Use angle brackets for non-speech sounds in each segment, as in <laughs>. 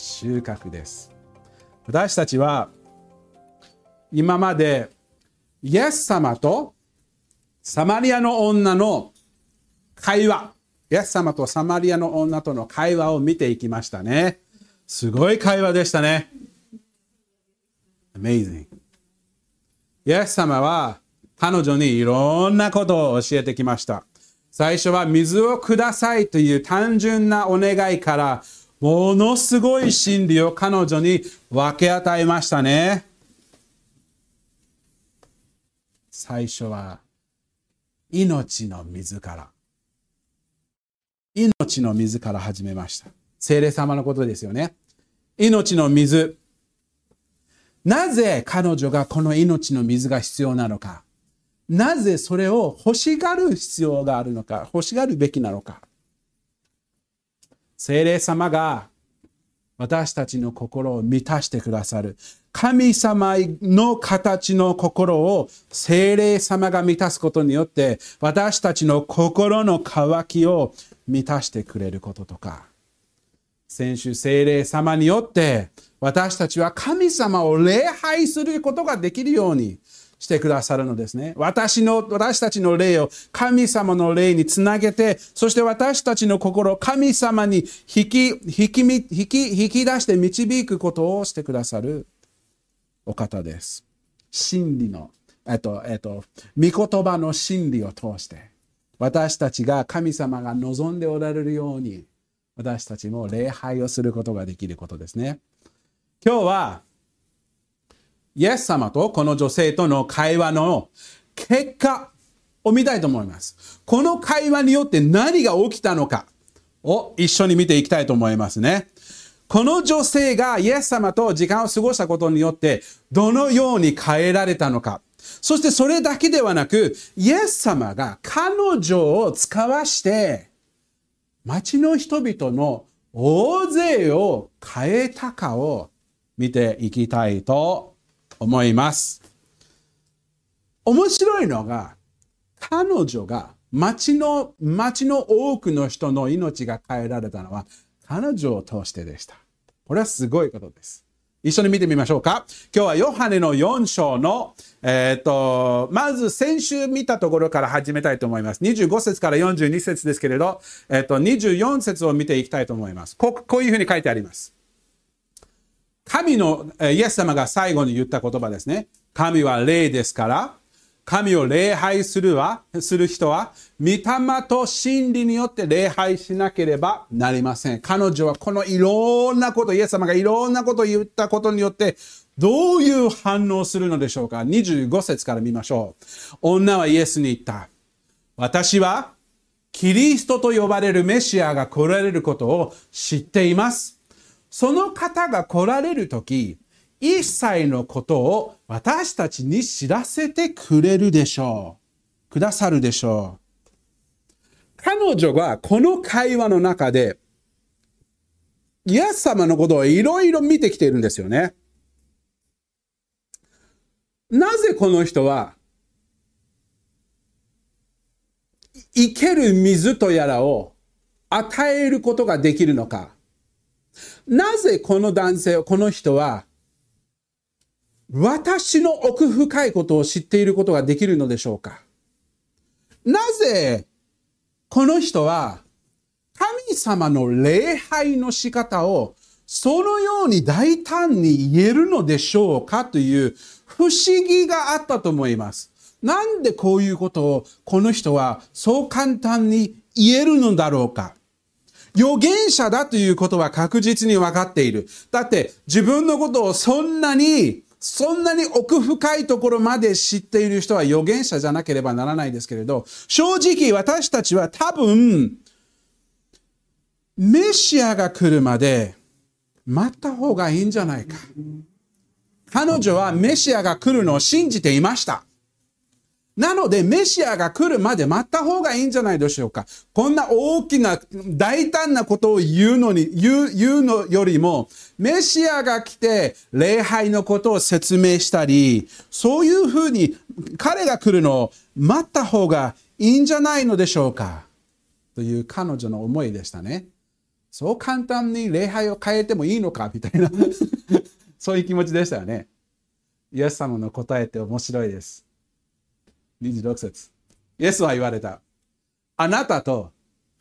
収穫です。私たちは今までイエス様とサマリアの女の会話。イエス様とサマリアの女との会話を見ていきましたね。すごい会話でしたね。Amazing イエス様は彼女にいろんなことを教えてきました。最初は水をくださいという単純なお願いからものすごい真理を彼女に分け与えましたね。最初は命の水から。命の水から始めました。精霊様のことですよね。命の水。なぜ彼女がこの命の水が必要なのか。なぜそれを欲しがる必要があるのか。欲しがるべきなのか。精霊様が私たちの心を満たしてくださる。神様の形の心を精霊様が満たすことによって私たちの心の渇きを満たしてくれることとか先週精霊様によって私たちは神様を礼拝することができるようにしてくださるのですね。私の、私たちの霊を神様の霊につなげて、そして私たちの心を神様に引き、引き、引き、引き出して導くことをしてくださるお方です。真理の、えっと、えっと、御言葉の真理を通して、私たちが神様が望んでおられるように、私たちも礼拝をすることができることですね。今日は、イエス様とこの女性との会話の結果を見たいと思います。この会話によって何が起きたのかを一緒に見ていきたいと思いますね。この女性がイエス様と時間を過ごしたことによってどのように変えられたのか。そしてそれだけではなく、イエス様が彼女を使わして町の人々の大勢を変えたかを見ていきたいと思います。面白いのが、彼女が町の、町の多くの人の命が変えられたのは、彼女を通してでした。これはすごいことです。一緒に見てみましょうか。今日はヨハネの4章の、えっ、ー、と、まず先週見たところから始めたいと思います。25節から42節ですけれど、えっ、ー、と、24節を見ていきたいと思います。ここういうふうに書いてあります。神の、イエス様が最後に言った言葉ですね。神は霊ですから、神を礼拝するは、する人は、御霊と真理によって礼拝しなければなりません。彼女はこのいろんなこと、イエス様がいろんなことを言ったことによって、どういう反応するのでしょうか ?25 節から見ましょう。女はイエスに言った。私は、キリストと呼ばれるメシアが来られることを知っています。その方が来られるとき、一切のことを私たちに知らせてくれるでしょう。くださるでしょう。彼女がこの会話の中で、イエス様のことをいろいろ見てきているんですよね。なぜこの人は、生ける水とやらを与えることができるのか。なぜこの男性、この人は私の奥深いことを知っていることができるのでしょうか？なぜこの人は神様の礼拝の仕方をそのように大胆に言えるのでしょうかという不思議があったと思います。なんでこういうことをこの人はそう簡単に言えるのだろうか？預言者だということは確実に分かっている。だって自分のことをそんなにそんなに奥深いところまで知っている人は預言者じゃなければならないですけれど、正直私たちは多分、メシアが来るまで、待った方がいいんじゃないか。彼女はメシアが来るのを信じていました。なので、メシアが来るまで待った方がいいんじゃないでしょうか。こんな大きな、大胆なことを言うのに、言う、言うのよりも、メシアが来て、礼拝のことを説明したり、そういうふうに彼が来るのを待った方がいいんじゃないのでしょうか。という彼女の思いでしたね。そう簡単に礼拝を変えてもいいのかみたいな <laughs> そういう気持ちでしたよね。イエス様の答えって面白いです。26節イエスは言われた。あなたと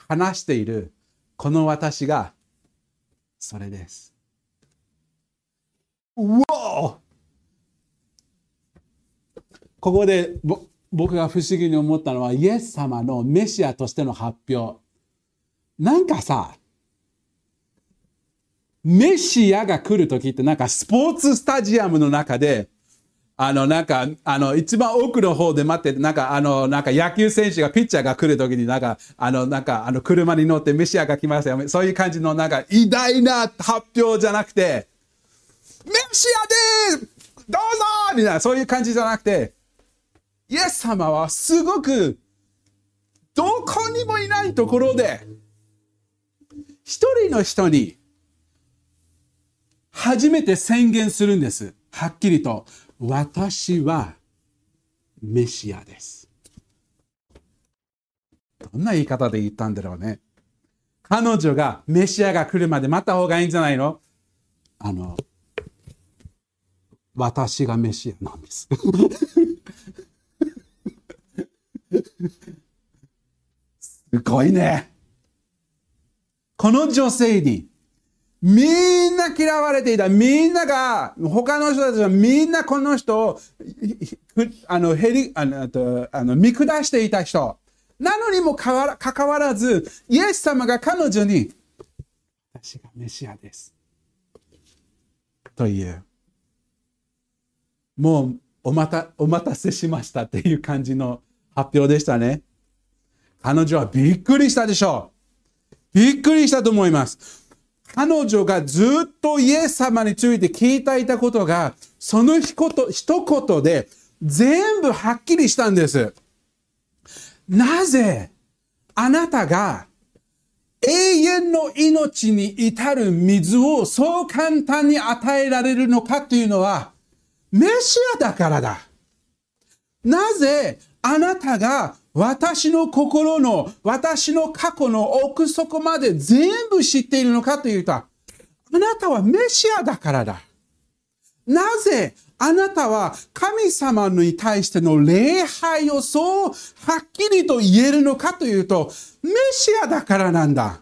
話しているこの私がそれです。うおここで僕が不思議に思ったのはイエス様のメシアとしての発表。なんかさ、メシアが来るときってなんかスポーツスタジアムの中であの、なんか、あの、一番奥の方で待ってて、なんか、あの、なんか野球選手が、ピッチャーが来るときに、なんか、あの、なんか、あの、車に乗ってメシアが来ましたよ。そういう感じの、なんか、偉大な発表じゃなくて、メシアでどうぞみたいな、そういう感じじゃなくて、イエス様はすごく、どこにもいないところで、一人の人に、初めて宣言するんです。はっきりと。私はメシアです。どんな言い方で言ったんだろうね。彼女がメシアが来るまで待った方がいいんじゃないの？あの、私がメシアなんです。<laughs> すごいね。この女性にみんな嫌われていた。みんなが、他の人たちはみんなこの人を、あの、へり、あの、あの見下していた人。なのにもかわらかかわらず、イエス様が彼女に、私がメシアです。という。もう、おまた、お待たせしましたっていう感じの発表でしたね。彼女はびっくりしたでしょう。びっくりしたと思います。彼女がずっとイエス様について聞いていたことが、その一言一言で全部はっきりしたんです。なぜあなたが永遠の命に至る水をそう簡単に与えられるのかというのは、メシアだからだ。なぜあなたが私の心の、私の過去の奥底まで全部知っているのかというと、あなたはメシアだからだ。なぜあなたは神様に対しての礼拝をそうはっきりと言えるのかというと、メシアだからなんだ。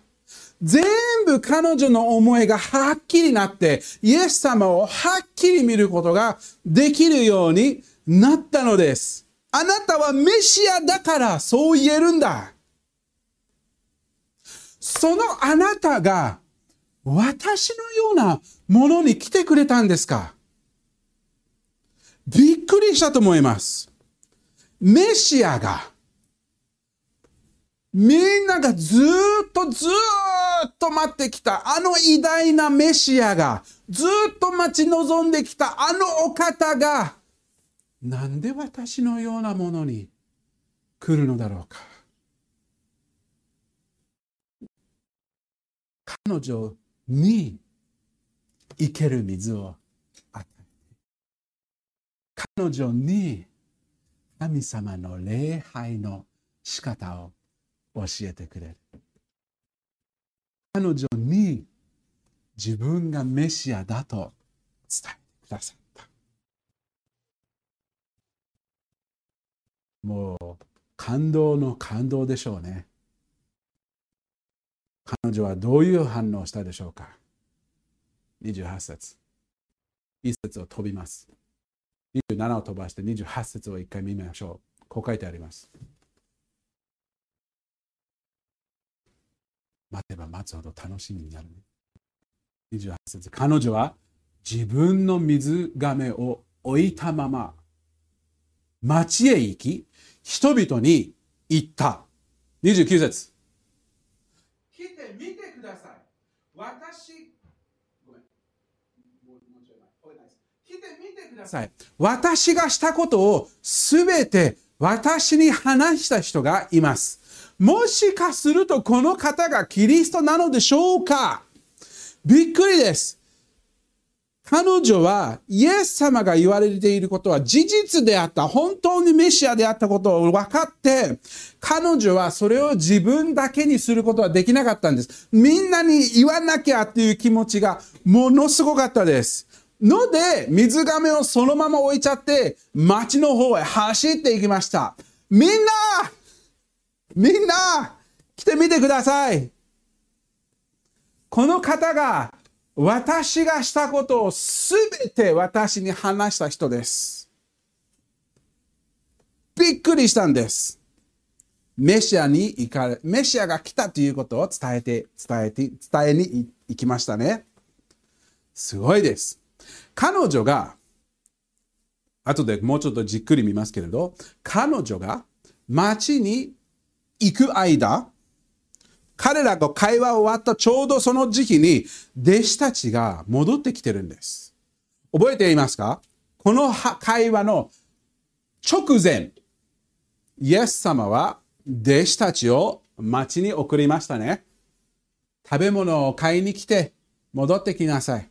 全部彼女の思いがはっきりなって、イエス様をはっきり見ることができるようになったのです。あなたはメシアだからそう言えるんだ。そのあなたが私のようなものに来てくれたんですか。びっくりしたと思います。メシアが。みんながずっとずっと待ってきた。あの偉大なメシアが。ずっと待ち望んできた。あのお方が。なんで私のようなものに来るのだろうか。彼女に生ける水を与えて。彼女に神様の礼拝の仕方を教えてくれる。彼女に自分がメシアだと伝えてください。もう感動の感動でしょうね。彼女はどういう反応をしたでしょうか ?28 節。1節を飛びます。27を飛ばして28節を一回見ましょう。こう書いてあります。待てば待つほど楽しみになる、ね。28節彼女は自分の水亀を置いたまま町へ行き、人々に言った。29節。来てみてください。私、ごめん。来てみてください。私がしたことをすべて私に話した人がいます。もしかするとこの方がキリストなのでしょうか？びっくりです。彼女はイエス様が言われていることは事実であった。本当にメシアであったことを分かって、彼女はそれを自分だけにすることはできなかったんです。みんなに言わなきゃっていう気持ちがものすごかったです。ので、水亀をそのまま置いちゃって、町の方へ走っていきました。みんなみんな来てみてください。この方が私がしたことをすべて私に話した人です。びっくりしたんです。メシアに行かれ、メシアが来たということを伝えて、伝えて、伝えに行きましたね。すごいです。彼女が、後でもうちょっとじっくり見ますけれど、彼女が街に行く間、彼らが会話終わったちょうどその時期に弟子たちが戻ってきてるんです。覚えていますか？この会話の直前、イエス様は弟子たちを町に送りましたね。食べ物を買いに来て戻ってきなさい。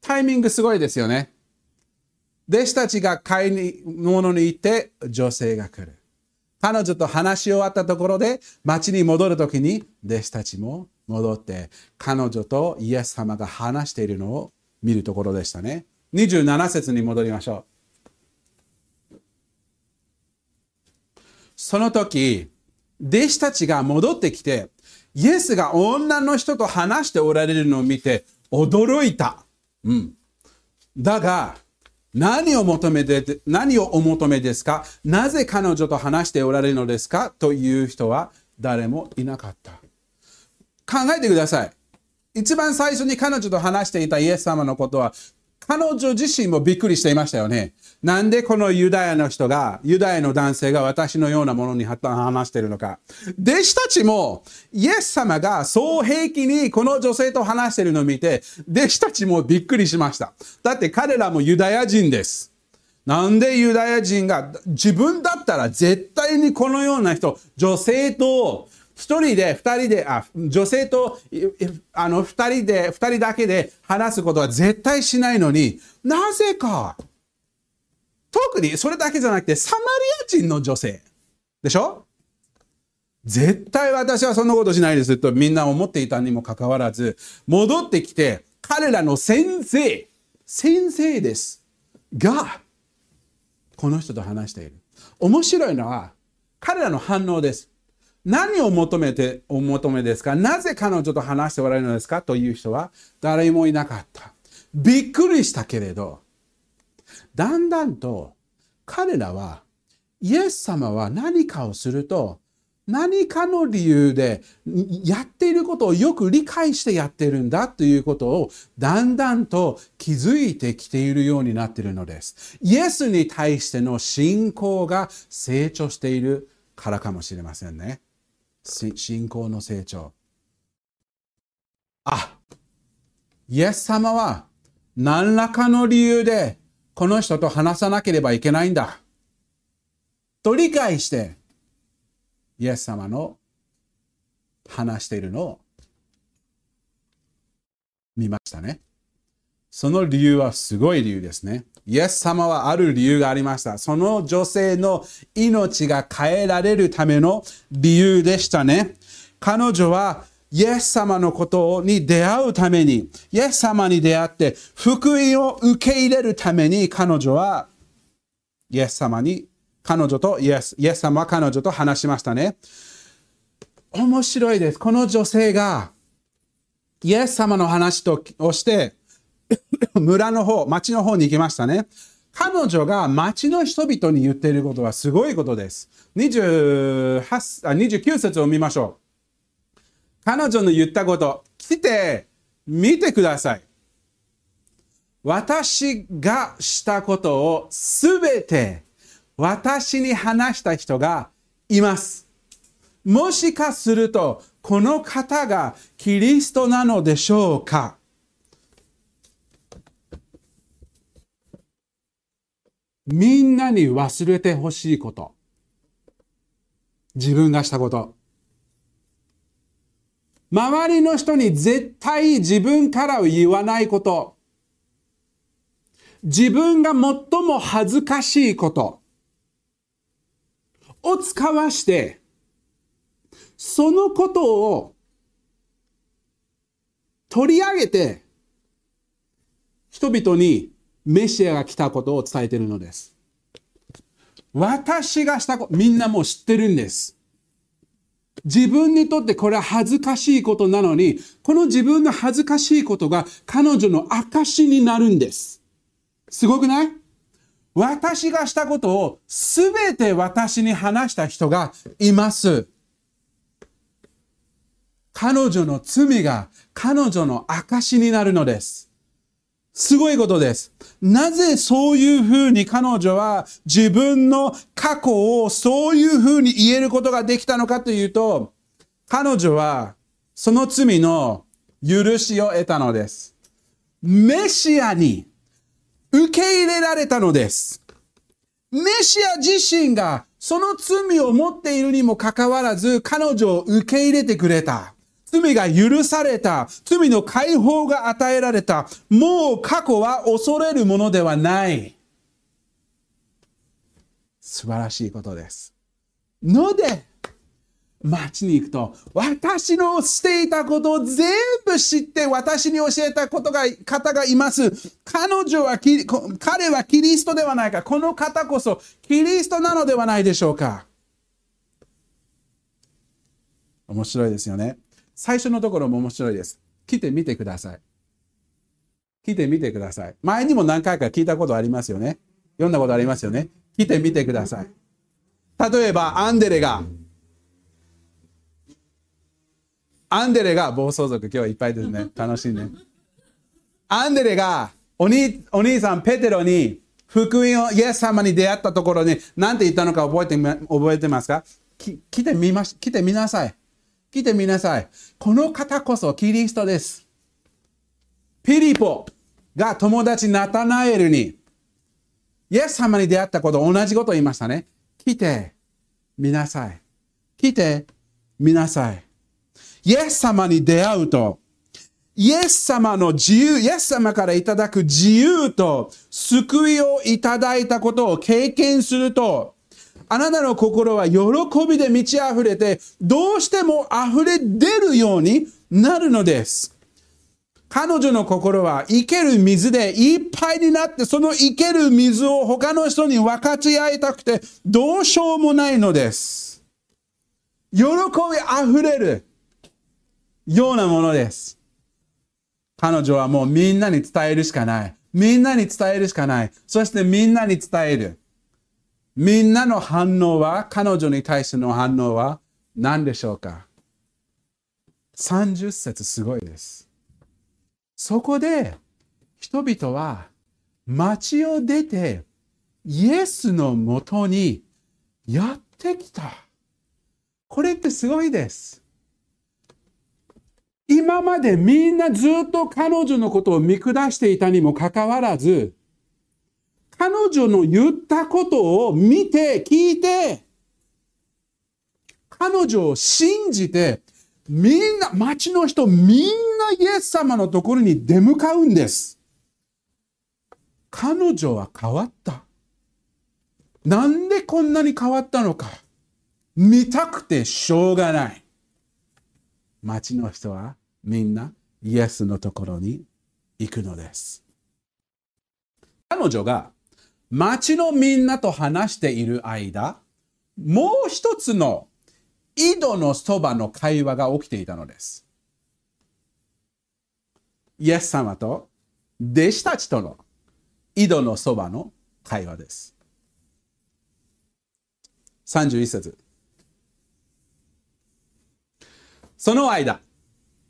タイミングすごいですよね。弟子たちが買い物に行って女性が来る。彼女と話し終わったところで町に戻るときに弟子たちも戻って彼女とイエス様が話しているのを見るところでしたね。27節に戻りましょう。その時、弟子たちが戻ってきて、イエスが女の人と話しておられるのを見て驚いた。うん。だが、何を求めて、何をお求めですか？なぜ彼女と話しておられるのですか？という人は誰もいなかった。考えてください。一番最初に彼女と話していたイエス様のことは彼女自身もびっくりしていましたよね。なんでこのユダヤの人が、ユダヤの男性が私のようなものに話しているのか。弟子たちも、イエス様がそう平気にこの女性と話しているのを見て、弟子たちもびっくりしました。だって彼らもユダヤ人です。なんでユダヤ人が、自分だったら絶対にこのような人、女性と一人で、二人で、あ、女性と、あの、二人で、二人だけで話すことは絶対しないのに、なぜか、特にそれだけじゃなくて、サマリア人の女性。でしょ？絶対私はそんなことしないですとみんな思っていたにもかかわらず、戻ってきて、彼らの先生、先生です。が、この人と話している。面白いのは、彼らの反応です。何を求めて、お求めですか？なぜ彼女と話しておられるのですか？という人は誰もいなかった。びっくりしたけれど、だんだんと彼らは、イエス様は何かをすると、何かの理由でやっていることをよく理解してやっているんだということをだんだんと気づいてきているようになっているのです。イエスに対しての信仰が成長しているからかもしれませんね。信仰の成長。あ、イエス様は何らかの理由でこの人と話さなければいけないんだ。と理解して、イエス様の話しているのを見ましたね。その理由はすごい理由ですね。イエス様はある理由がありました。その女性の命が変えられるための理由でしたね。彼女はイエス様のことに出会うために、イエス様に出会って福音を受け入れるために彼女はイエス様に、彼女とイエス、イエス様は彼女と話しましたね。面白いです。この女性がイエス様の話とをして、<laughs> 村の方、町の方に行きましたね。彼女が町の人々に言っていることはすごいことです。28あ29節を見ましょう。彼女の言ったこと、来て見てください。私がしたことをすべて私に話した人がいます。もしかすると、この方がキリストなのでしょうか？みんなに忘れてほしいこと。自分がしたこと。周りの人に絶対自分から言わないこと。自分が最も恥ずかしいことを使わして、そのことを取り上げて、人々にメシアが来たことを伝えているのです。私がしたこと、みんなもう知ってるんです。自分にとってこれは恥ずかしいことなのに、この自分の恥ずかしいことが彼女の証になるんです。すごくない？私がしたことをすべて私に話した人がいます。彼女の罪が彼女の証になるのです。すごいことです。なぜそういうふうに彼女は自分の過去をそういうふうに言えることができたのかというと、彼女はその罪の許しを得たのです。メシアに受け入れられたのです。メシア自身がその罪を持っているにもかかわらず彼女を受け入れてくれた。罪が許された。罪の解放が与えられた。もう過去は恐れるものではない。素晴らしいことです。ので、街に行くと、私のしていたことを全部知って私に教えたことが、方がいます。彼女は彼はキリストではないか。この方こそキリストなのではないでしょうか。面白いですよね。最初のところも面白いです。来てみてください。来てみてください。前にも何回か聞いたことありますよね。読んだことありますよね。来てみてください。例えば、アンデレがアンデレが暴走族、今日はいっぱいですね。楽しいね。アンデレがお兄お兄さんペテロに福音をイエス様に出会ったところに何て言ったのか覚えて覚えてますか？来てみまし来てみなさい。来てみなさい。この方こそキリストです。ピリポが友達ナタナエルにイエス様に出会ったこと同じことを言いましたね。来てみなさい。来てみなさい。イエス様に出会うと、イエス様の自由、イエス様からいただく自由と救いをいただいたことを経験すると、あなたの心は喜びで満ち溢れて、どうしても溢れ出るようになるのです。彼女の心は生ける水でいっぱいになって、その生ける水を他の人に分かち合いたくて、どうしようもないのです。喜び溢れる。ようなものです。彼女はもうみんなに伝えるしかない。みんなに伝えるしかない。そしてみんなに伝える。みんなの反応は、彼女に対しての反応は何でしょうか ?30 節すごいです。そこで人々は街を出てイエスのもとにやってきた。これってすごいです。今までみんなずっと彼女のことを見下していたにもかかわらず、彼女の言ったことを見て、聞いて、彼女を信じて、みんな、町の人みんなイエス様のところに出向かうんです。彼女は変わった。なんでこんなに変わったのか。見たくてしょうがない。町の人はみんなイエスのところに行くのです。彼女が町のみんなと話している間、もう一つの井戸のそばの会話が起きていたのです。イエス様と弟子たちとの井戸のそばの会話です。31節その間、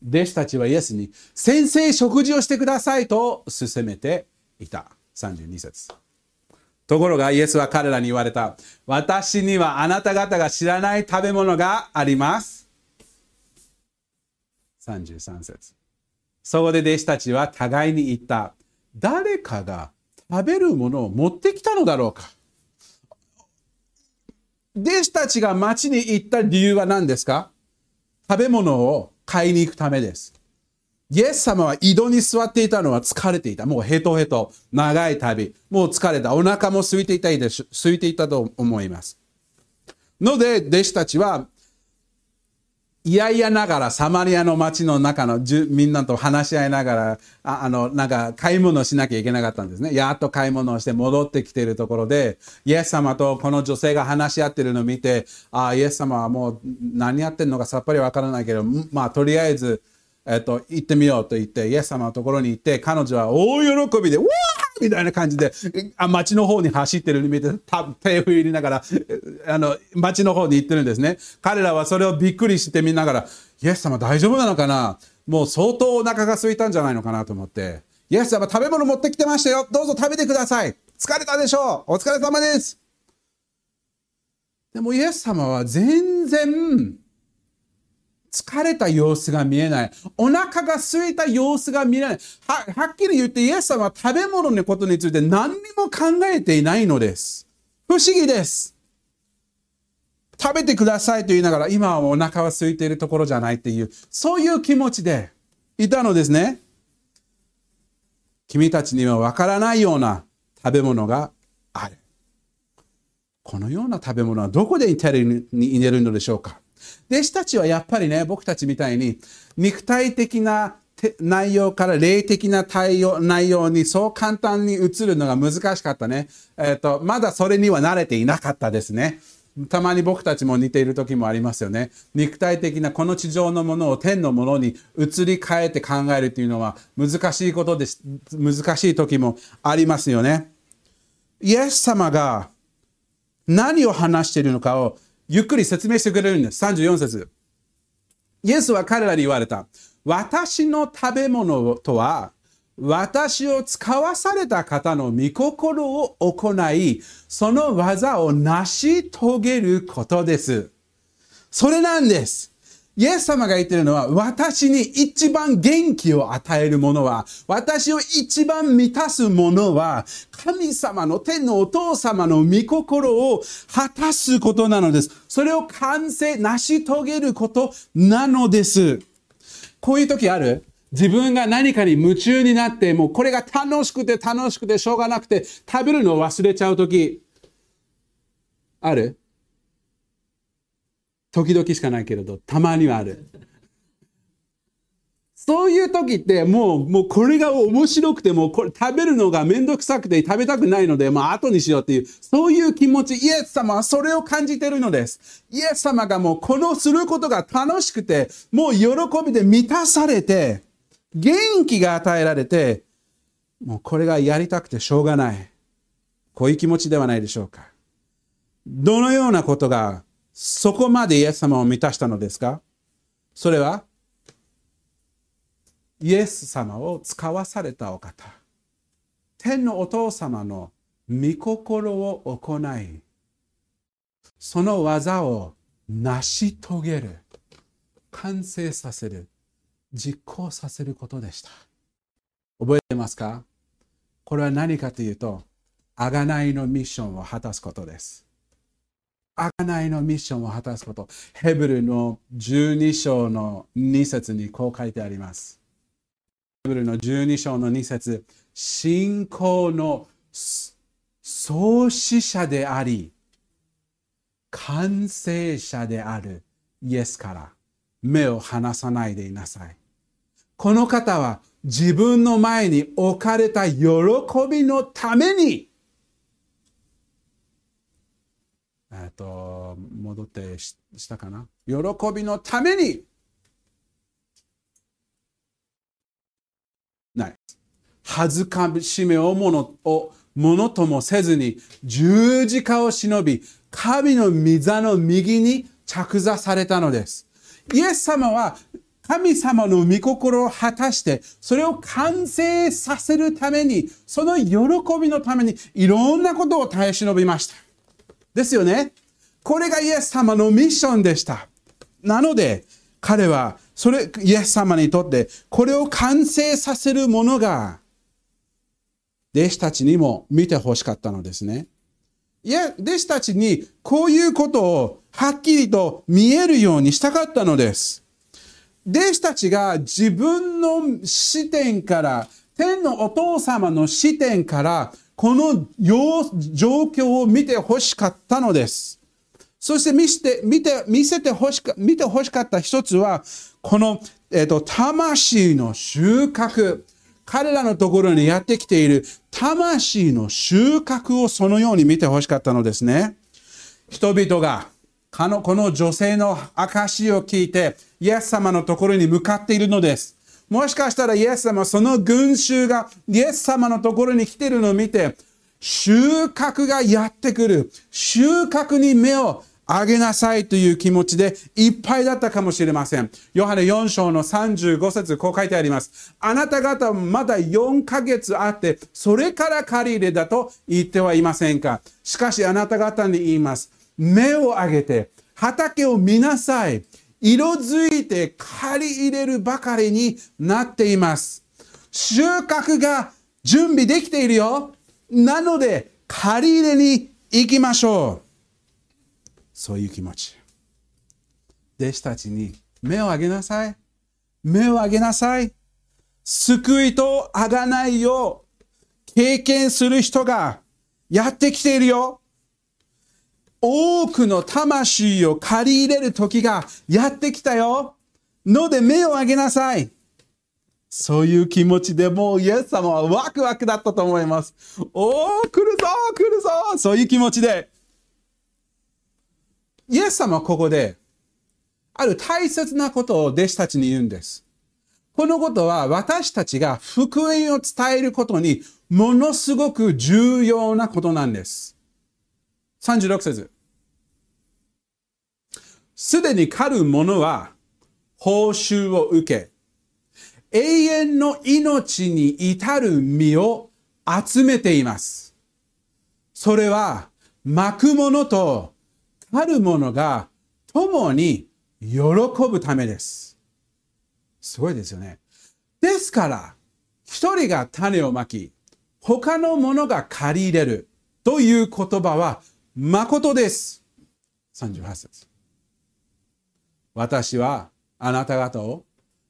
弟子たちはイエスに、先生食事をしてくださいと勧めていた。32節。ところがイエスは彼らに言われた。私にはあなた方が知らない食べ物があります。33節。そこで弟子たちは互いに言った。誰かが食べるものを持ってきたのだろうか弟子たちが町に行った理由は何ですか？食べ物を買いに行くためです。イエス様は井戸に座っていたのは疲れていた。もうヘトヘト。長い旅。もう疲れた。お腹も空いていたいです。空いていたと思います。ので、弟子たちは、いやいやながらサマリアの町の中のみんなと話し合いながら、あの、なんか買い物しなきゃいけなかったんですね。やっと買い物をして戻ってきているところで、イエス様とこの女性が話し合ってるのを見て、ああ、イエス様はもう何やってるのかさっぱりわからないけど、まあとりあえず、えっと、行ってみようと言って、イエス様のところに行って、彼女は大喜びで、わーみたいな感じで、あ街の方に走ってるのを見て、手を入れながら、あの、街の方に行ってるんですね。彼らはそれをびっくりしてみながら、イエス様大丈夫なのかな？もう相当お腹が空いたんじゃないのかなと思って、イエス様食べ物持ってきてましたよ。どうぞ食べてください。疲れたでしょう。お疲れ様です。でもイエス様は全然疲れた様子が見えない。お腹が空いた様子が見えない。は、はっきり言ってイエス様は食べ物のことについて何にも考えていないのです。不思議です。食べてくださいと言いながら、今はお腹は空いているところじゃないっていう、そういう気持ちでいたのですね。君たちにはわからないような食べ物がある。このような食べ物はどこで手に入れるのでしょうか？弟子たちはやっぱりね、僕たちみたいに肉体的な内容から霊的な対応内容にそう簡単に移るのが難しかったね。えっ、ー、と、まだそれには慣れていなかったですね。たまに僕たちも似ている時もありますよね。肉体的なこの地上のものを天のものに移り変えて考えるというのは難しいことです。難しい時もありますよね。イエス様が何を話しているのかをゆっくり説明してくれるんです。34節。イエスは彼らに言われた。私の食べ物とは、私を使わされた方の御心を行い、その技を成し遂げることです。それなんです。イエス様が言ってるのは、私に一番元気を与えるものは、私を一番満たすものは、神様の天のお父様の御心を果たすことなのです。それを完成、成し遂げることなのです。こういう時ある？自分が何かに夢中になって、もうこれが楽しくて楽しくてしょうがなくて、食べるのを忘れちゃう時、ある？時々しかないけれど、たまにはある。そういう時ってもう、もうこれが面白くてもうこれ食べるのがめんどくさくて食べたくないので、まあ後にしようっていう、そういう気持ち、イエス様はそれを感じてるのです。イエス様がもうこのすることが楽しくて、もう喜びで満たされて、元気が与えられて、もうこれがやりたくてしょうがない。こういう気持ちではないでしょうか。どのようなことがそこまでイエス様を満たしたのですか？それはイエス様を使わされたお方天のお父様の御心を行いその技を成し遂げる完成させる実行させることでした。覚えてますか？これは何かというと贖いのミッションを果たすことです。贖いのミッションを果たすこと。ヘブルの12章の2節にこう書いてあります。ヘブルの12章の2節信仰の創始者であり、完成者であるイエスから目を離さないでいなさい。この方は自分の前に置かれた喜びのためにえっと、戻ってしたかな？喜びのために、ない。恥ずかしめをものをものともせずに十字架を忍び、神の御座の右に着座されたのです。イエス様は神様の御心を果たして、それを完成させるために、その喜びのためにいろんなことを耐え忍びました。ですよね。これがイエス様のミッションでした。なので、彼は、それ、イエス様にとって、これを完成させるものが、弟子たちにも見てほしかったのですね。いや、弟子たちにこういうことをはっきりと見えるようにしたかったのです。弟子たちが自分の視点から、天のお父様の視点から、この状況を見てほしかったのです。そして見せて、見て、見せてほしか、見てほしかった一つは、この、えっ、と、魂の収穫。彼らのところにやってきている魂の収穫をそのように見てほしかったのですね。人々がこの女性の証を聞いて、イエス様のところに向かっているのです。もしかしたらイエス様、その群衆がイエス様のところに来ているのを見て、収穫がやってくる。収穫に目をあげなさいという気持ちでいっぱいだったかもしれません。ヨハネ4章の35節こう書いてあります。あなた方まだ4ヶ月あって、それから借り入れだと言ってはいませんか。しかしあなた方に言います。目を上げて畑を見なさい。色づいて借り入れるばかりになっています。収穫が準備できているよ。なので借り入れに行きましょう。そういう気持ち。弟子たちに目を上げなさい。目を上げなさい。救いとあがないを経験する人がやってきているよ。多くの魂を借り入れる時がやってきたよ。ので目を上げなさい。そういう気持ちでもうイエス様はワクワクだったと思います。おー、来るぞ来るぞそういう気持ちで。イエス様はここで、ある大切なことを弟子たちに言うんです。このことは私たちが福音を伝えることにものすごく重要なことなんです。36節すでに狩る者は報酬を受け、永遠の命に至る実を集めています。それは、巻く者とあるものが共に喜ぶためです。すごいですよね。ですから、一人が種をまき、他のものが借り入れるという言葉は誠です。38節私はあなた方を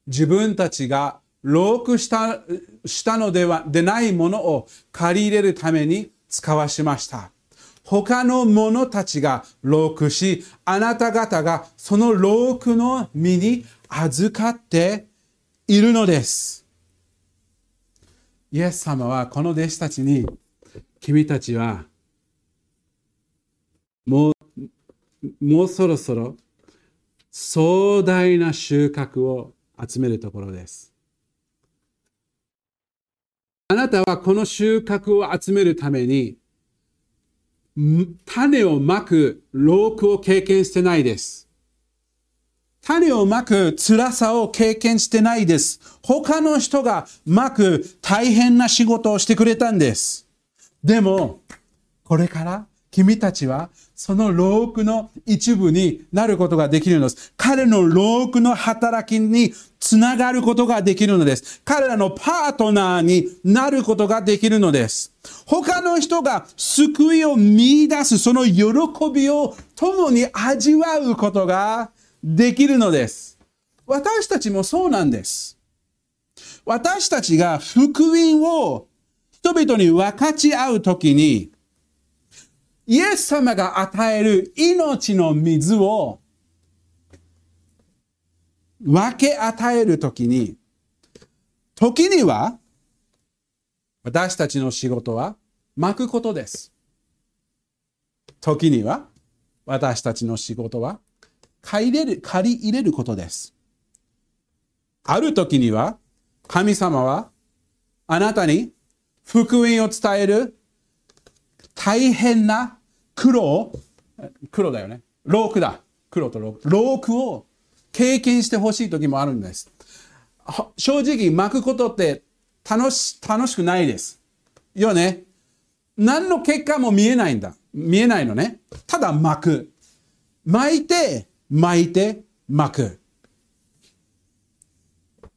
自分たちが老苦したしたのではでないものを借り入れるために使わしました。他の者たちが老苦し、あなた方がその老苦の身に預かっているのです。イエス様はこの弟子たちに、君たちはもう、もうそろそろ壮大な収穫を集めるところです。あなたはこの収穫を集めるために種をまく老苦を経験してないです。種をまく辛さを経験してないです。他の人がまく大変な仕事をしてくれたんです。でも、これから君たちはその老苦の一部になることができるのです。彼の老苦の働きにつながることができるのです。彼らのパートナーになることができるのです。他の人が救いを見出すその喜びを共に味わうことができるのです。私たちもそうなんです。私たちが福音を人々に分かち合うときに、イエス様が与える命の水を分け与えるときに、時には私たちの仕事は巻くことです。時には私たちの仕事は借り入れる借り入れることです。ある時には神様はあなたに福音を伝える大変な苦労、黒だよね。ロークだ。黒とローク。ロークを経験してほしい時もあるんです。正直、巻くことって楽し、楽しくないです。よね。何の結果も見えないんだ。見えないのね。ただ巻く。巻いて、巻いて、巻く。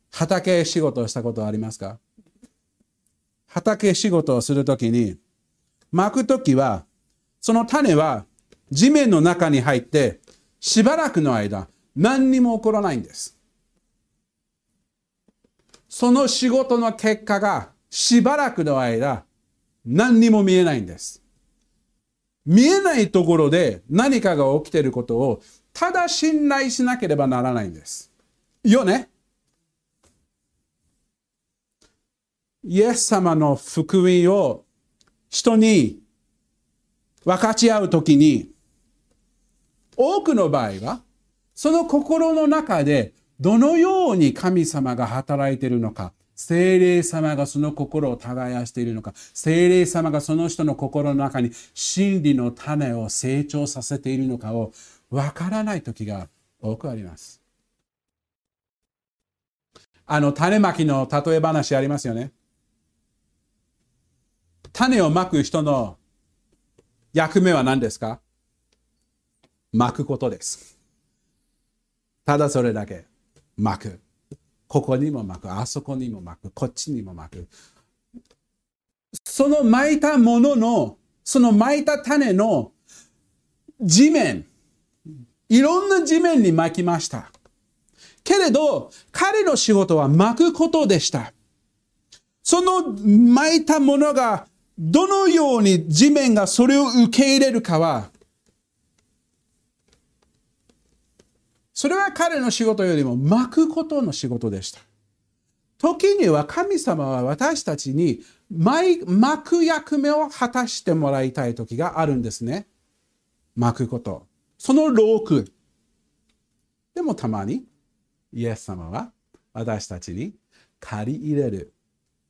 畑仕事をしたことありますか？畑仕事をするときに、巻くときは、その種は地面の中に入って、しばらくの間、何にも起こらないんです。その仕事の結果がしばらくの間、何にも見えないんです。見えないところで何かが起きていることをただ信頼しなければならないんです。よね？イエス様の福音を人に分かち合うときに、多くの場合は、その心の中でどのように神様が働いているのか、精霊様がその心を耕しているのか、精霊様がその人の心の中に真理の種を成長させているのかをわからない時が多くあります。あの種まきの例え話ありますよね。種をまく人の役目は何ですか？まくことです。ただそれだけ。まく。ここにもまく。あそこにもまく。こっちにもまく。そのまいたものの、そのまいた種の地面、いろんな地面にまきました。けれど、彼の仕事はまくことでした。そのまいたものがどのように地面がそれを受け入れるかは、それは彼の仕事よりも巻くことの仕事でした。時には神様は私たちに巻く役目を果たしてもらいたい時があるんですね。巻くこと。そのローク。でもたまにイエス様は私たちに借り入れる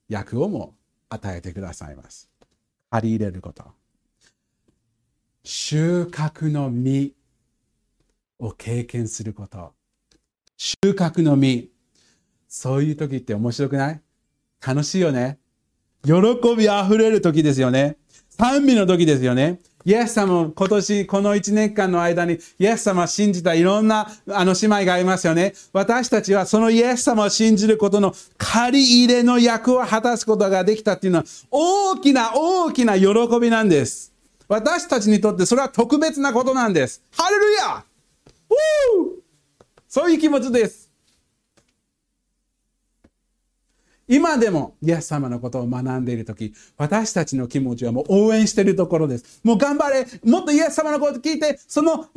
役をも与えてくださいます。借り入れること。収穫の実を経験すること。収穫の実。そういう時って面白くない？楽しいよね。喜びあふれる時ですよね。賛美の時ですよね。イエス様今年この1年間の間にイエス様を信じたいろんなあの姉妹がいますよね。私たちはそのイエス様を信じることの借り入れの役を果たすことができたっていうのは大きな大きな喜びなんです。私たちにとってそれは特別なことなんです。ハレルヤそういう気持ちです。今でもイエス様のことを学んでいるとき、私たちの気持ちはもう応援しているところです。もう頑張れもっとイエス様のことを聞いて、その、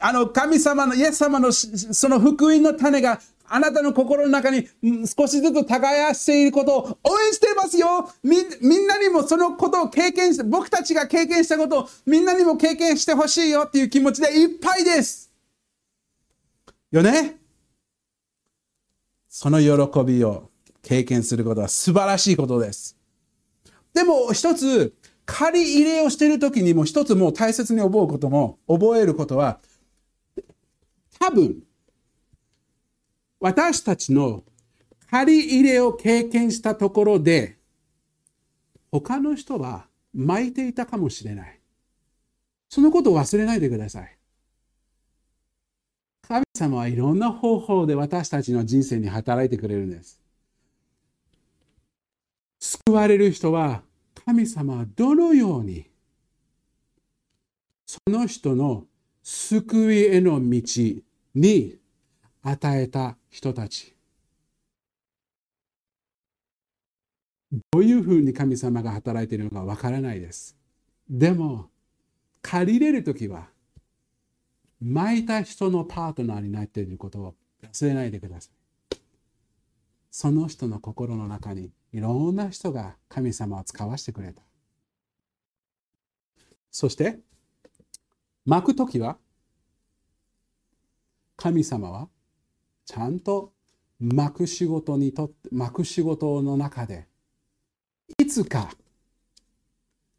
あの、神様の、イエス様のその福音の種があなたの心の中に少しずつ耕していることを応援していますよみみんなにもそのことを経験して、僕たちが経験したことをみんなにも経験してほしいよっていう気持ちでいっぱいです。よね？その喜びを経験することは素晴らしいことです。でも一つ、借り入れをしている時にも一つもう大切に覚うことも、覚えることは、多分、私たちの借り入れを経験したところで、他の人は巻いていたかもしれない。そのことを忘れないでください。神様はいろんな方法で私たちの人生に働いてくれるんです。救われる人は神様はどのようにその人の救いへの道に与えた人たち。どういうふうに神様が働いているのかわからないです。でも借りれる時は巻いた人のパートナーになっていることを忘れないでください。その人の心の中にいろんな人が神様を使わせてくれた。そして、巻くときは、神様はちゃんと巻く仕事にとって、巻く仕事の中で、いつか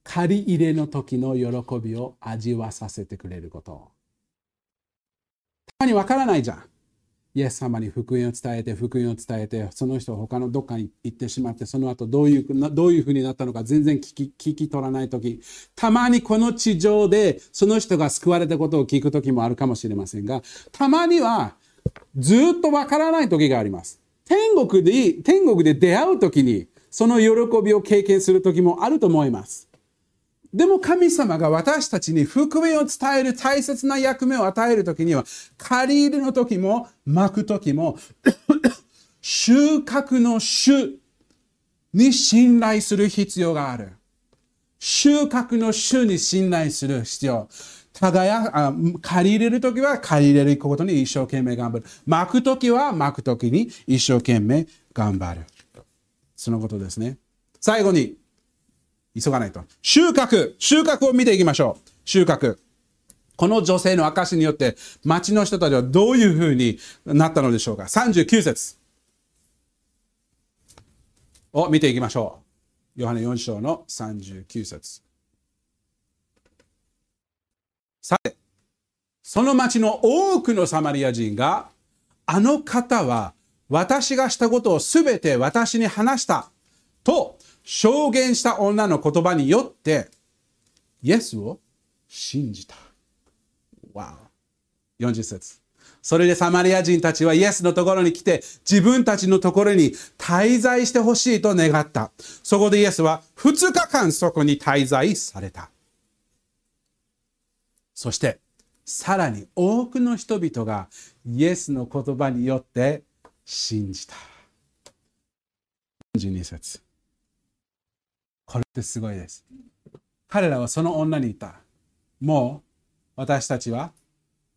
借り入れの時の喜びを味わさせてくれること。たまにわからないじゃん。イエス様に福音を伝えて、福音を伝えて、その人は他のどっかに行ってしまって、その後どういう、どういうふうになったのか全然聞き聞き取らないとき、たまにこの地上でその人が救われたことを聞くときもあるかもしれませんが、たまにはずっとわからないときがあります。天国で、天国で出会うときに、その喜びを経験する時もあると思います。でも神様が私たちに福音を伝える大切な役目を与える時には、借り入れの時も、巻く時も、収穫の主に信頼する必要がある。収穫の主に信頼する必要。耕あ借り入れるときは借り入れることに一生懸命頑張る。巻くときは巻くときに一生懸命頑張る。そのことですね。最後に、急がないと。収穫。収穫を見ていきましょう。収穫。この女性の証によって町の人たちはどういうふうになったのでしょうか。39節を見ていきましょう。ヨハネ4章の39節さて、その町の多くのサマリア人が、あの方は私がしたことをすべて私に話したと証言した女の言葉によって、イエスを信じた。わお。40節それでサマリア人たちはイエスのところに来て自分たちのところに滞在してほしいと願った。そこでイエスは2日間そこに滞在された。そして、さらに多くの人々がイエスの言葉によって信じた。42節これってすごいです。彼らはその女に言った。もう私たちは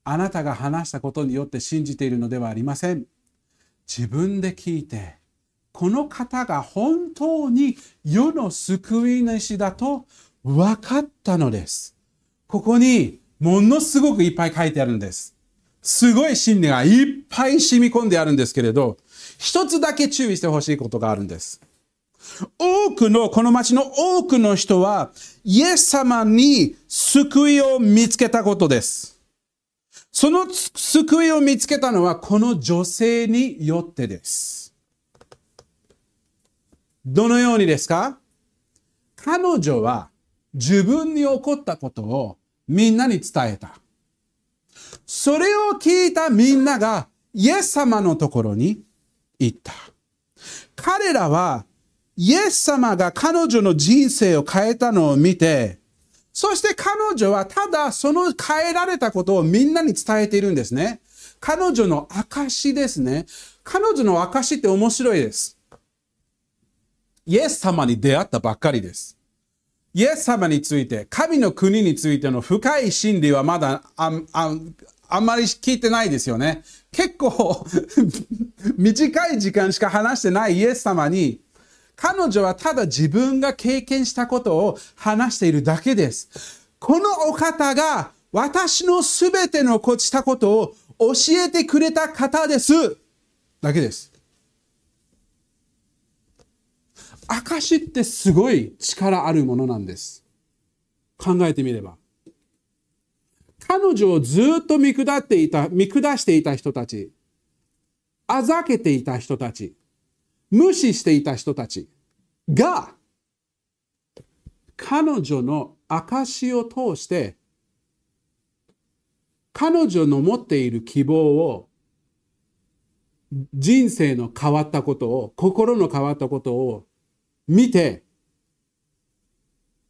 あなたが話したことによって信じているのではありません。自分で聞いて、この方が本当に世の救い主だと分かったのです。ここにものすごくいっぱい書いてあるんです。すごい真理がいっぱい染み込んであるんですけれど、一つだけ注意してほしいことがあるんです。多くの、この町の多くの人は、イエス様に救いを見つけたことです。その救いを見つけたのは、この女性によってです。どのようにですか？彼女は自分に起こったことをみんなに伝えた。それを聞いたみんながイエス様のところに行った。彼らはイエス様が彼女の人生を変えたのを見て、そして彼女はただその変えられたことをみんなに伝えているんですね。彼女の証ですね。彼女の証って面白いです。イエス様に出会ったばっかりです。イエス様について、神の国についての深い真理はまだあああんまり聞いてないですよね。結構 <laughs> 短い時間しか話してないイエス様に、彼女はただ自分が経験したことを話しているだけです。このお方が私のすべてのこしたことを教えてくれた方です。だけです。証ってすごい力あるものなんです。考えてみれば。彼女をずっと見下っていた、見下していた人たち、あざけていた人たち、無視していた人たちが、彼女の証を通して、彼女の持っている希望を、人生の変わったことを、心の変わったことを見て、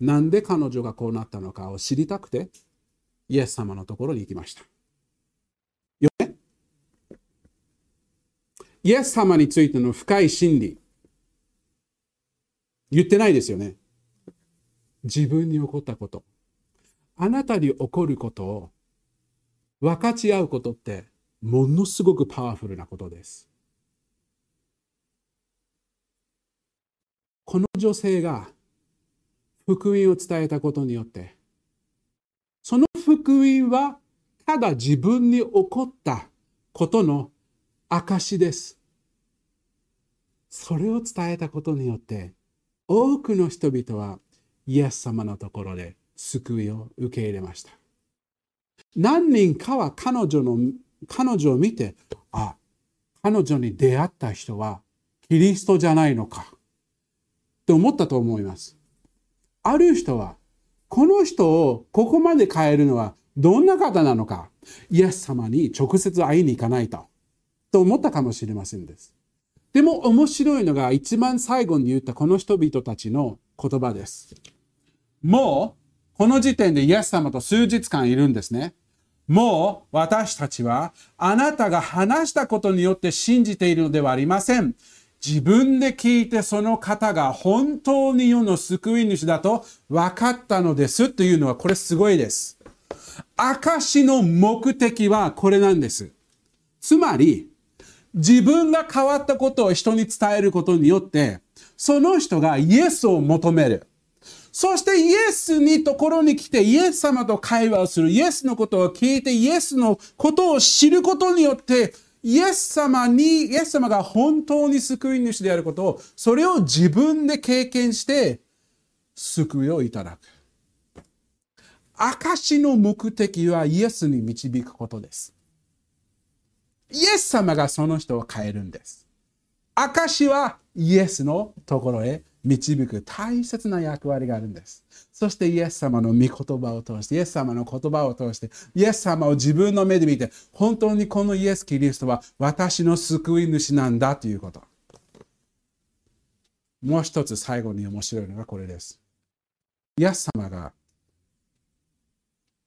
なんで彼女がこうなったのかを知りたくて、イエス様のところに行きました。よねイエス様についての深い真理、言ってないですよね。自分に起こったこと。あなたに起こることを分かち合うことってものすごくパワフルなことです。この女性が福音を伝えたことによってその福音はただ自分に起こったことの証です。それを伝えたことによって多くの人々はイエス様のところで救いを受け入れました。何人かは彼女の彼女を見て、あ、彼女に出会った人はキリストじゃないのか。って思ったと思います。ある人は、この人をここまで変えるのはどんな方なのか、イエス様に直接会いに行かないと、と思ったかもしれませんです。でも面白いのが一番最後に言ったこの人々たちの言葉です。もう、この時点でイエス様と数日間いるんですね。もう私たちはあなたが話したことによって信じているのではありません。自分で聞いてその方が本当に世の救い主だと分かったのですというのはこれすごいです。証の目的はこれなんです。つまり、自分が変わったことを人に伝えることによって、その人がイエスを求める。そしてイエスにところに来てイエス様と会話をする。イエスのことを聞いてイエスのことを知ることによって、イエス様に、イエス様が本当に救い主であることを、それを自分で経験して、救いをいただく。証の目的はイエスに導くことです。イエス様がその人を変えるんです。証はイエスのところへ導く大切な役割があるんです。そしてイエス様の御言葉を通して、イエス様の言葉を通して、イエス様を自分の目で見て、本当にこのイエス・キリストは私の救い主なんだということ。もう一つ最後に面白いのがこれです。イエス様が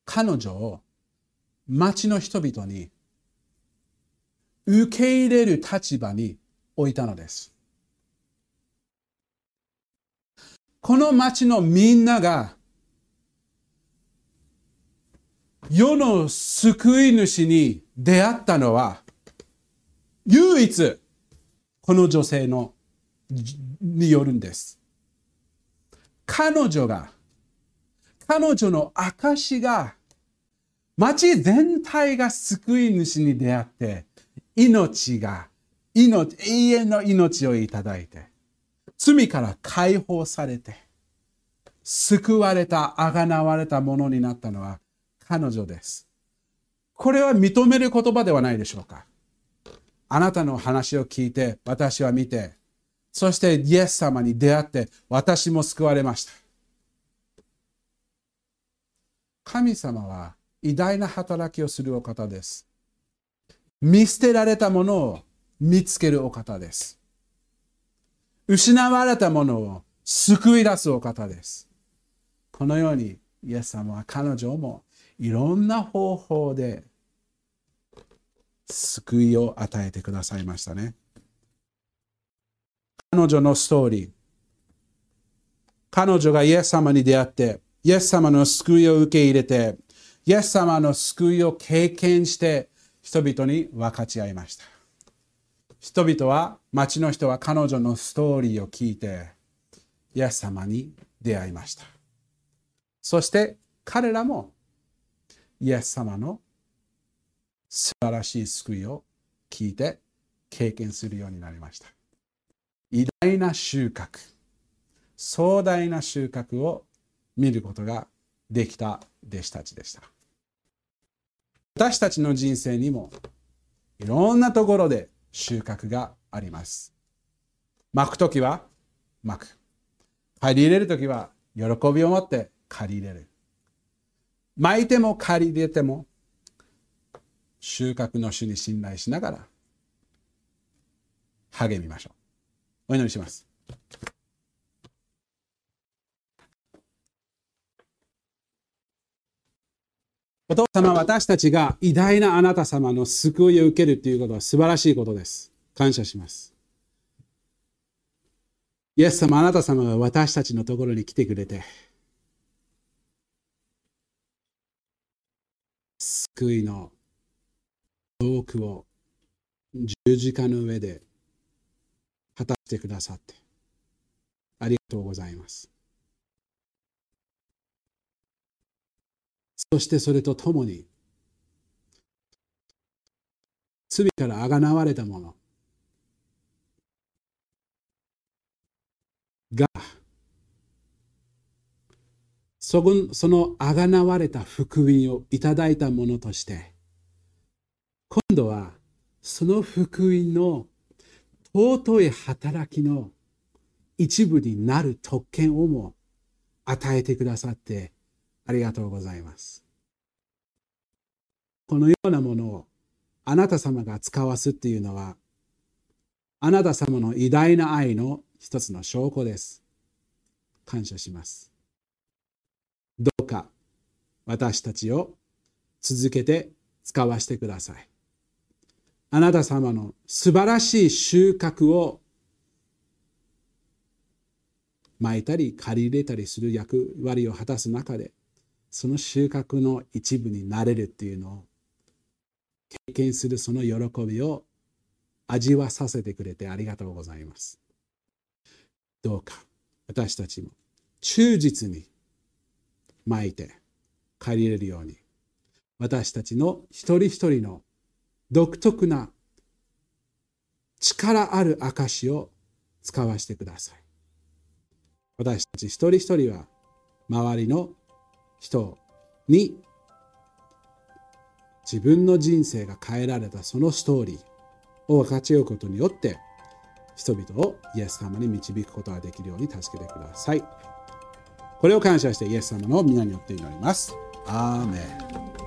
彼女を町の人々に受け入れる立場に置いたのです。この町のみんなが世の救い主に出会ったのは唯一この女性のによるんです。彼女が彼女の証が町全体が救い主に出会って命が命永遠の命をいただいて罪から解放されて、救われた、あがなわれたものになったのは彼女です。これは認める言葉ではないでしょうか。あなたの話を聞いて、私は見て、そしてイエス様に出会って、私も救われました。神様は偉大な働きをするお方です。見捨てられたものを見つけるお方です。失われたものを救い出すお方です。このように、イエス様は彼女もいろんな方法で救いを与えてくださいましたね。彼女のストーリー。彼女がイエス様に出会って、イエス様の救いを受け入れて、イエス様の救いを経験して、人々に分かち合いました。人々は、町の人は彼女のストーリーを聞いて、イエス様に出会いました。そして彼らもイエス様の素晴らしい救いを聞いて経験するようになりました。偉大な収穫、壮大な収穫を見ることができた弟子たちでした。私たちの人生にもいろんなところで収穫があります。巻くときは巻く。借り入れるときは喜びを持って借り入れる。巻いても借り入れても収穫の主に信頼しながら励みましょう。お祈りします。お父様、私たちが偉大なあなた様の救いを受けるということは素晴らしいことです。感謝します。イエス様、あなた様が私たちのところに来てくれて、救いの多くを十字架の上で果たしてくださって、ありがとうございます。そしてそれとともに罪からあがなわれたものがそのあがなわれた福音をいただいたものとして今度はその福音の尊い働きの一部になる特権をも与えてくださってありがとうございます。このようなものをあなた様が使わすっていうのは、あなた様の偉大な愛の一つの証拠です。感謝します。どうか私たちを続けて使わせてください。あなた様の素晴らしい収穫を巻いたり借り入れたりする役割を果たす中でその収穫の一部になれるっていうのを経験するその喜びを味わさせてくれてありがとうございます。どうか私たちも忠実に巻いて借りれるように私たちの一人一人の独特な力ある証を使わせてください。私たち一人一人は周りの人に自分の人生が変えられたそのストーリーを分かち合うことによって人々をイエス様に導くことができるように助けてください。これを感謝してイエス様の皆によって祈ります。アーメン